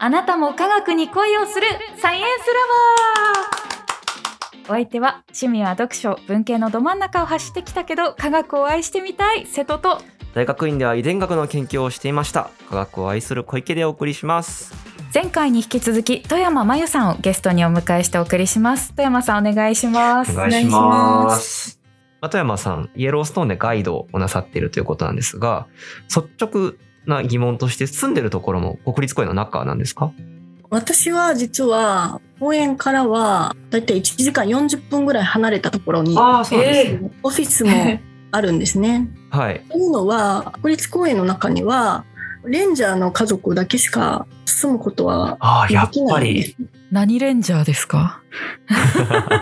あなたも科学に恋をする。サイエンスラバー。お相手は趣味は読書文系のど真ん中を走ってきたけど科学を愛してみたい瀬戸と。大学院では遺伝学の研究をしていました。科学を愛する小池でお送りします。前回に引き続き富山真由さんをゲストにお迎えしてお送りします。富山さんお願いします。お願いします。まあ富山さんイエローストーンでガイドをなさっているということなんですが率直な疑問として住んでるところも国立公園の中なんですか？私は実は公園からはだいたい1時間40分ぐらい離れたところにああそうですね、オフィスも あるんですね。はい。というのは国立公園の中にはレンジャーの家族だけしか住むことはああやっできなぱいんです。り。何レンジャーですか？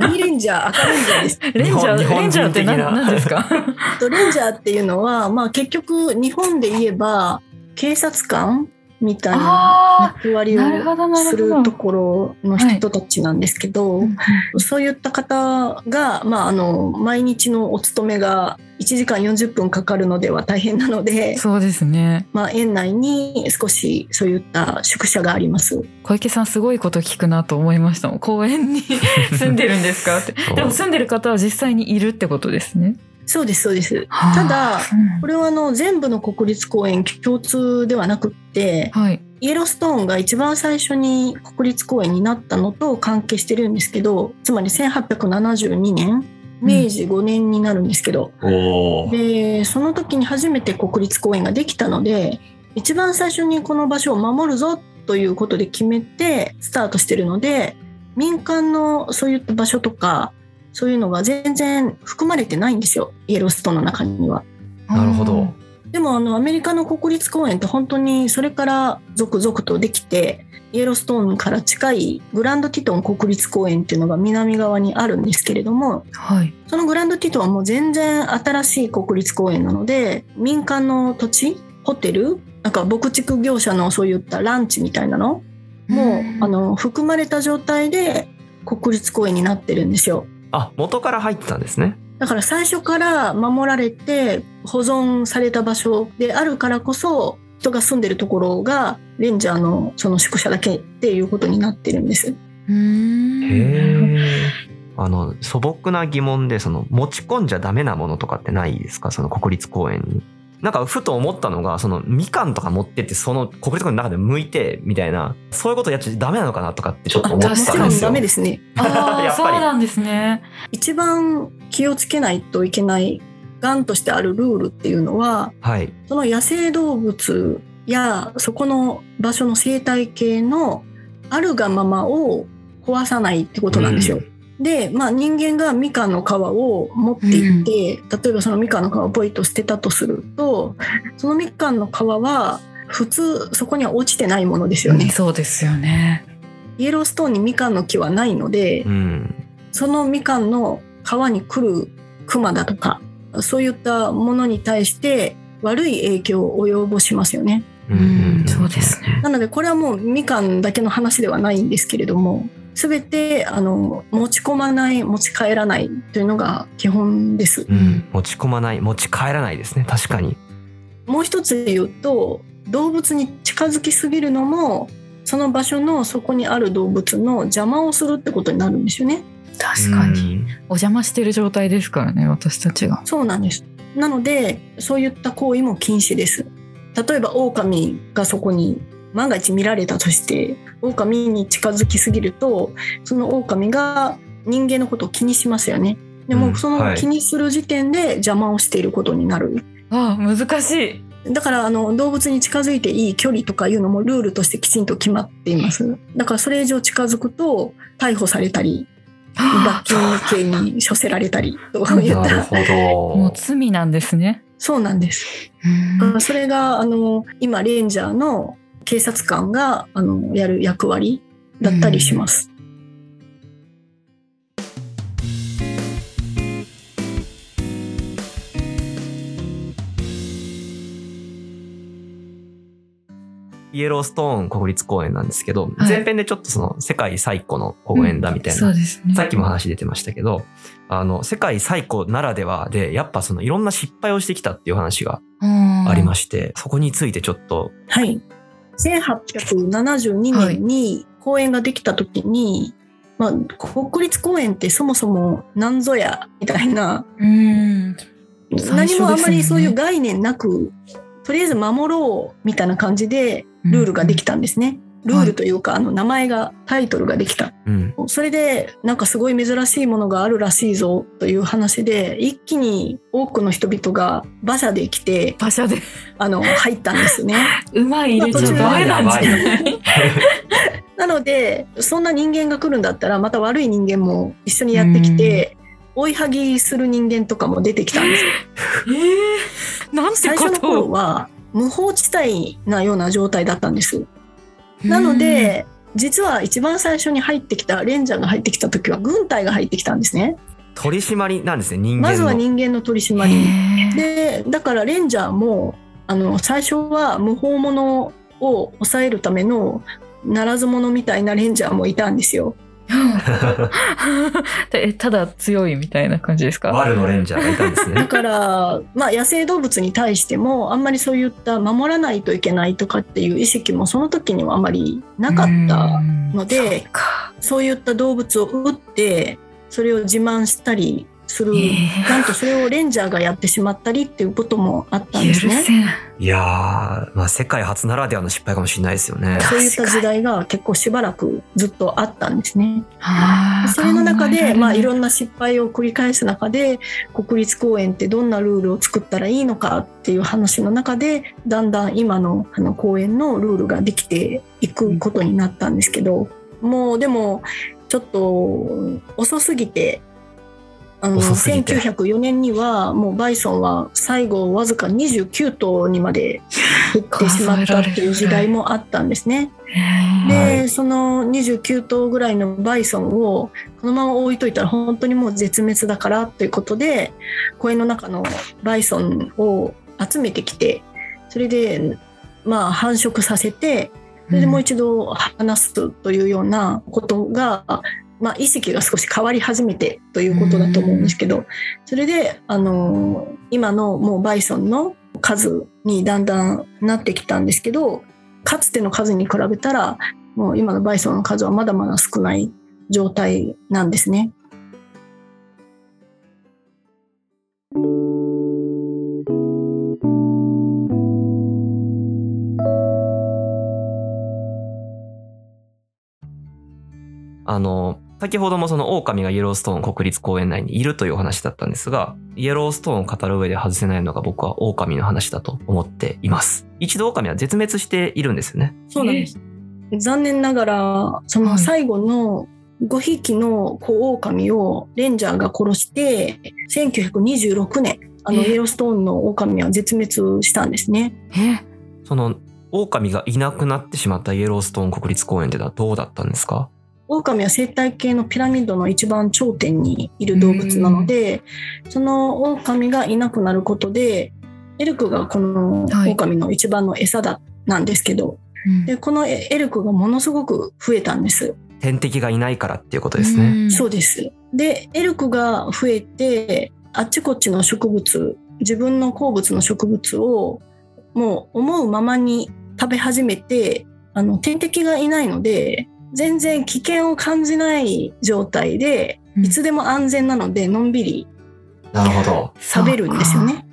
何レンジャー？赤レンジャーです。レンジャーレンジャーって何何ですか？とレンジャーっていうのは、まあ、結局日本で言えば警察官みたいなあ役割をするところの人たちなんですけど、そういった方が、まあ、あの毎日のお勤めが1時間40分かかるのでは大変なので、そうですね。まあ、園内に少しそういった宿舎があります。小池さんすごいこと聞くなと思いましたもん。公園に 住んでるんですかって。でも住んでる方は実際にいるってことですねそうですそうです。はあただうんこれはあの全部の国立公園共通ではなくってはい。イエローストーンが一番最初に国立公園になったのと関係してるんですけどつまり1872年明治5年になるんですけど、おおでその時に初めて国立公園ができたので一番最初にこの場所を守るぞということで決めてスタートしてるので民間のそういった場所とかそういうのが全然含まれてないんですよ。イエローストーンの中には。なるほど。でもあのアメリカの国立公園って本当にそれから続々とできてイエローストーンから近いグランドティトン国立公園っていうのが南側にあるんですけれどもはい。そのグランドティトンはもう全然新しい国立公園なので民間の土地ホテルなんか牧畜業者のそういったランチみたいなのもうあの含まれた状態で国立公園になってるんですよ。あ元から入ってたんですね。だから最初から守られて保存された場所であるからこそ人が住んでるところがレンジャーのその宿舎だけっていうことになってるんです。うーん。へえあの素朴な疑問でその持ち込んじゃダメなものとかってないですか？その国立公園になんかふと思ったのがそのみかんとか持ってってその国立公園の中で剥いてみたいなそういうことやっちゃダメなのかなとかってちょっと思ったんもですよ。ちろんダメですね。ああやっぱり。そうなんですね。一番気をつけないといけない癌としてあるルールっていうのははい。その野生動物やそこの場所の生態系のあるがままを壊さないってことなんですよ。で、まあ、人間がみかんの皮を持っていって、例えばそのみかんの皮をポイと捨てたとするとそのみかんの皮は普通そこには落ちてないものですよね。そうですよね。イエローストーンにみかんの木はないので、うん。そのみかんの皮に来るクマだとかそういったものに対して悪い影響を及ぼしますよね。うん。うんそうですね。なのでこれはもうみかんだけの話ではないんですけれども全てあの持ち込まない持ち帰らないというのが基本です。うん持ち込まない持ち帰らないですね確かにもう一つ言うと動物に近づきすぎるのもその場所のそこにある動物の邪魔をするってことになるんですよね。確かにうんお邪魔してる状態ですからね私たちがそうなんです。なのでそういった行為も禁止です。例えば狼がそこに万が一見られたとして狼に近づきすぎるとその狼が人間のことを気にしますよね。でうんもそはいの気にする時点で邪魔をしていることになる。ああ難しいだからあの動物に近づいていい距離とかいうのもルールとしてきちんと決まっています。だからそれ以上近づくと逮捕されたり罰金刑に処せられたりといったなるほもうど罪なんですねそうなんです。うんそれがあの今レンジャーの警察官があのやる役割だったりします。イエローストーン国立公園なんですけど、はい前編でちょっとその世界最古の公園だみたいな、そうですねさっきも話出てましたけど、あの、世界最古ならではで、やっぱそのいろんな失敗をしてきたっていう話がありましして、そこについてちょっとはい。1872年に公園ができた時に、まあ、国立公園ってそもそも何ぞやみたいな。うん。何もあんまりそういう概念なく、とりあえず守ろうみたいな感じでルールができたんですね。ルールというか、あの名前がタイトルができた。うん。それでなんかすごい珍しいものがあるらしいぞという話で一気に多くの人々が馬車で来て馬車であの入ったんですね。馬入れちゃまあダメなんじゃない なのでそんな人間が来るんだったらまた悪い人間も一緒にやってきて追いはぎする人間とかも出てきたんですよ。えー、なんてこ最初の頃とは無法地帯なような状態だったんです。なので実は一番最初に入ってきたレンジャーが入ってきた時は軍隊が入ってきたんですね。取り締まりなんですね、人間の。まずは人間の取り締まり。でだからレンジャーもあの最初は無法者を抑えるためのならず者みたいなレンジャーもいたんですよ。えただ強いみたいな感じですか？ワルのレンジャーがいたんですだね。から、まあ、野生動物に対してもあんまりそういった守らないといけないとかっていう意識もその時にはあまりなかったのでそういった動物を撃ってそれを自慢したりする、えーなんとそれをレンジャーがやってしまったりっていうこともあったん許ですね。いやー、まあ世界初ならではの失敗かもしれないですよね。そういった時代が結構しばらくずっとあったんですね。それの中で、まあ、いろんな失敗を繰り返す中で国立公園ってどんなルールを作ったらいいのかっていう話の中でだんだん今のあの公園のルールができていくことになったんですけどもうでもちょっと遅すぎて。あの遅すぎて1904年にはもうバイソンは最後わずか29頭にまで減ってしまったっていう時代もあったんですね。で、はいその29頭ぐらいのバイソンをこのまま置いといたら本当にもう絶滅だからということで公園の中のバイソンを集めてきてそれでまあ繁殖させてそれでもう一度話すというようなことが、まあ、意識が少し変わり始めてということだと思うんですけどそれであの今のもうバイソンの数にだんだんなってきたんですけどかつての数に比べたらもう今のバイソンの数はまだまだ少ない状態なんですね。あの、先ほどもその狼がイエローストーン国立公園内にいるというお話だったんですが、イエローストーンを語る上で外せないのが僕は狼の話だと思っています。一度狼は絶滅しているんですよね。そうなんです。残念ながらその最後の5匹の子狼をレンジャーが殺して1926年あのえイエローストーンの狼は絶滅したんですね。えその狼がいなくなってしまったイエローストーン国立公園ってのはどうだったんですか？狼は生態系のピラミッドの一番頂点にいる動物なのでその狼がいなくなることでエルクがこのはい狼の一番の餌だなんですけど、うんでこのエルクがものすごく増えたんです。天敵がいないからっていうことですね。そうです。で、エルクが増えて、あっちこっちの植物、自分の好物の植物をもう思うままに食べ始めて、あの天敵がいないので、全然危険を感じない状態で、うんいつでも安全なので、のんびりなるほど。食べるんですよね。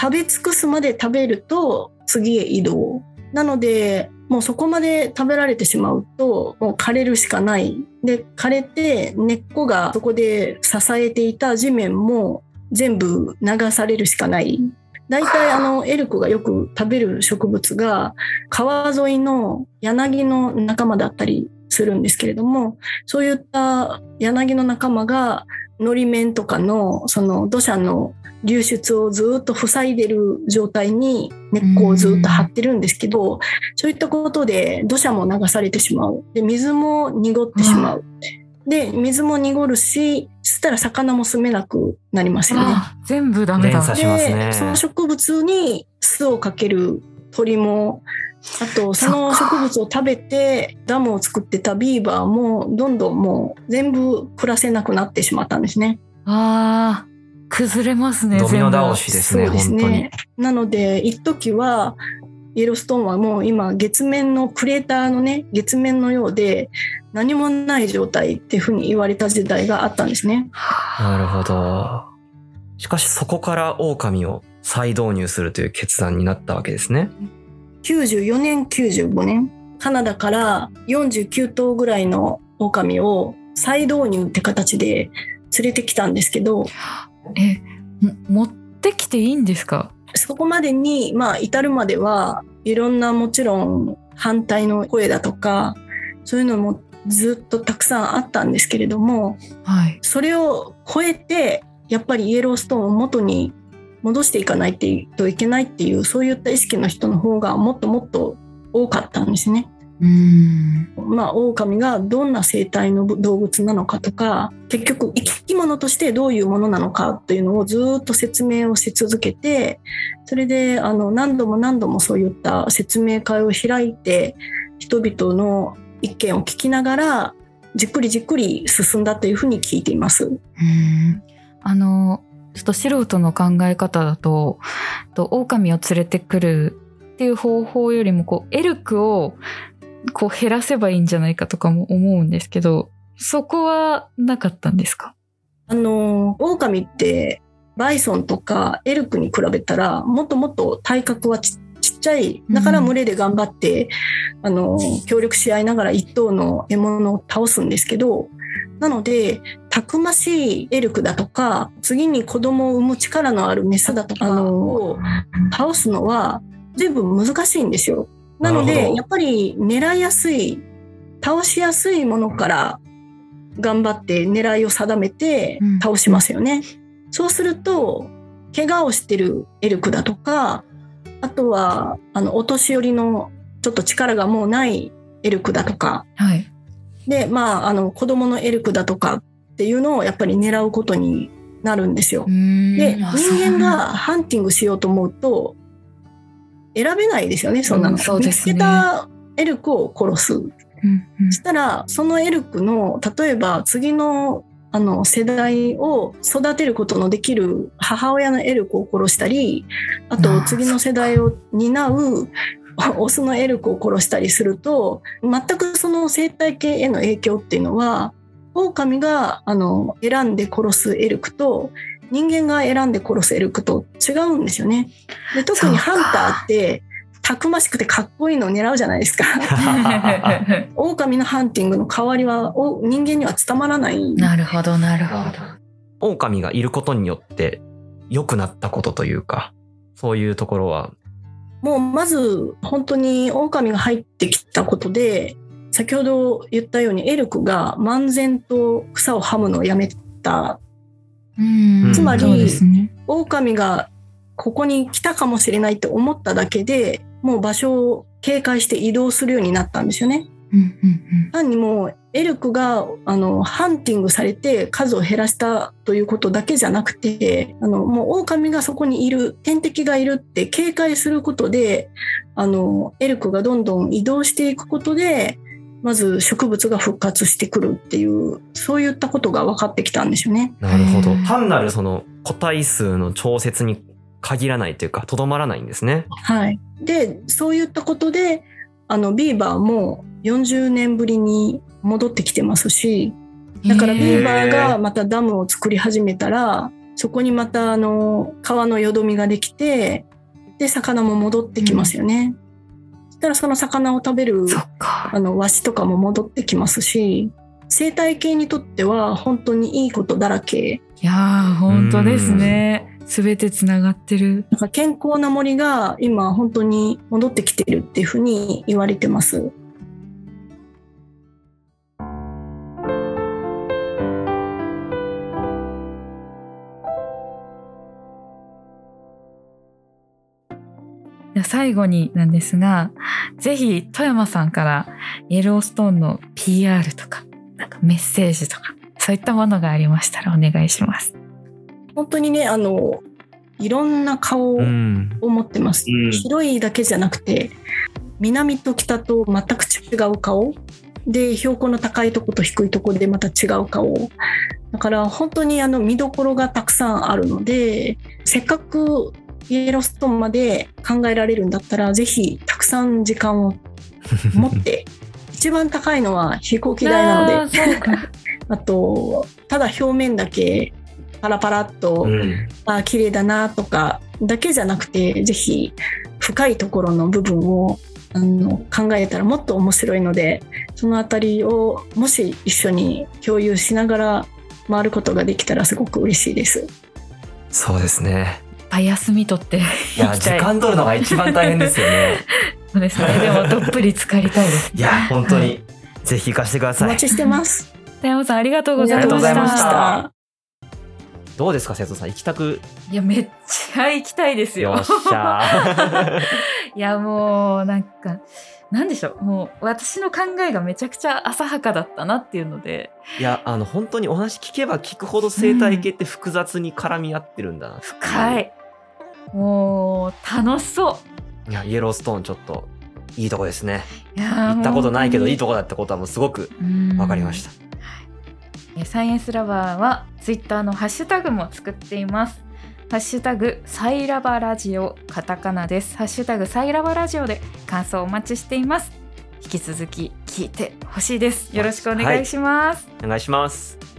食べ尽くすまで食べると次へ移動。なので、もうそこまで食べられてしまうと、もう枯れるしかない。で、枯れて根っこがそこで支えていた地面も全部流されるしかない。大体あのエルクがよく食べる植物が川沿いの柳の仲間だったりするんですけれども、そういった柳の仲間がのり面とかのその土砂の流出をずっと塞いでる状態に根っこをずっと張ってるんですけど、そういったことで土砂も流されてしまう。で、水も濁ってしまう。で、水も濁るし、そしたら魚も住めなくなりますよね。あ全部ダメだ連鎖しますねで、その植物に巣をかける鳥も、あとその植物を食べてダムを作ってたビーバーもどんどんもう全部暮らせなくなってしまったんですね。あー崩れますねドミノ倒しですね、そうです本当にね。。なので、一時は、イエローストーンはもう今月面のクレーターのね月面のようで何もない状態っていうふうに言われた時代があったんですね。なるほど。しかしそこから狼を再導入するという決断になったわけですね。94年95年カナダから49頭ぐらいの狼を再導入って形で連れてきたんですけどえも持ってきていいんですか？そこまでにまあ至るまではいろんなもちろん反対の声だとかそういうのもずっとたくさんあったんですけれどもはい。それを超えてやっぱりイエローストーンを元に戻していかないといけないっていうそういった意識の人の方がもっともっと多かったんですね。うんまあ、狼がどんな生態の動物なのかとか結局生き物としてどういうものなのかっていうのをずっと説明をし続けてそれであの何度も何度もそういった説明会を開いて人々の意見を聞きながらじっくりじっくり進んだというふうに聞いています。うんあのちょっと素人の考え方だとと狼を連れてくるっていう方法よりもこうエルクをこう減らせばいいんじゃないかとかも思うんですけどそこはなかったんですか？あの狼ってバイソンとかエルクに比べたらもっともっと体格はちっちゃいだから群れで頑張って、あの協力し合いながら一頭の獲物を倒すんですけどなのでたくましいエルクだとか次に子供を産む力のあるメスだとかを倒すのは全部難しいんですよ。なのでやっぱり狙いやすい倒しやすいものから頑張って狙いを定めてうん。倒しますよね。そうすると怪我をしてるエルクだとかあとはあのお年寄りのちょっと力がもうないエルクだとか。はい。でまああの子供のエルクだとかっていうのをやっぱり狙うことになるんですよ。でで人間がハンティングしようと思うと選べないですよねそんなの、うんそうですね。見つけたエルクを殺す。うんうん。そしたらそのエルクの例えば次のあの世代を育てることのできる母親のエルクを殺したりあと次の世代を担うオスのエルクを殺したりすると全くその生態系への影響っていうのは狼があの選んで殺すエルクと人間が選んで殺すエルクと違うんですよね。で特にハンターってたくましくてかっこいいのを狙うじゃないですか。狼のハンティングの代わりはお人間には伝わらない。なるほどなるほど狼がいることによって良くなったことというか、そういうところは、もうまず本当に狼が入ってきたことで先ほど言ったようにエルクが漫然と草をはむのをやめた。うん。つまりね。狼がここに来たかもしれないって思っただけでもう場所を警戒して移動するようになったんですよね。単にもうエルクがあのハンティングされて数を減らしたということだけじゃなくてあのもう狼がそこにいる天敵がいるって警戒することであのエルクがどんどん移動していくことでまず植物が復活してくるっていうそういったことが分かってきたんですよね。なるほど。単なるその個体数の調節に限らないというか、とどまらないんですね。はい、でそういったことであのビーバーも40年ぶりに戻ってきてますしうんだからビへーバーがまたダムを作り始めたらそこにまたあの川のよどみができてで魚も戻ってきますよね。そしたらその魚を食べるあのワシとかも戻ってきますし生態系にとっては本当にいいことだらけ。いやー本当ですね。すべてつながってる。なんか健康な森が今本当に戻ってきてるっていうふうに言われてます。最後になんですがぜひ富山さんからイエローストーンの PR とかなんかメッセージとかそういったものがありましたらお願いします。本当にねあのいろんな顔をうん。持ってます、うん広いだけじゃなくて南と北と全く違う顔で標高の高いとこと低いとこでまた違う顔だから本当にあの見どころがたくさんあるのでせっかくイエローストーンまで考えられるんだったらぜひたくさん時間を 持って一番高いのは飛行機代なので あとただ表面だけパラパラっと、うん。あー綺麗だなとかだけじゃなくてぜひ深いところの部分をあの考えたらもっと面白いのでそのあたりをもし一緒に共有しながら回ることができたらすごく嬉しいです。そうですねぱい休み取っていや時間取るのが一番大変ですよね。そうですね。でもどっぷり浸かりたいです。いや本当にぜひ行かせてください。お待ちしてます。田山さんありがとうございました。た。どうですか瀬戸さん。行きたく？いやめっちゃ行きたいですよ。よっしゃ いやもうなんかなんでしょう。もう私の考えがめちゃくちゃ浅はかだったなっていうので。いやあの本当にお話聞けば聞くほど生態系って複雑に絡み合ってるんだな、深いもう楽しそう。いやイエローストーンちょっといいとこですね。行ったことないけどいいととこだってことはもうすごく分かりました。たサイエンスラバーはツイッターのハッシュタグも作っています。ハッシュタグサイラバラジオカタカナです。ハッシュタグサイラバラジオで感想お待ちしています。引き続き聞いてほしいです。よろしくお願いします、お願いします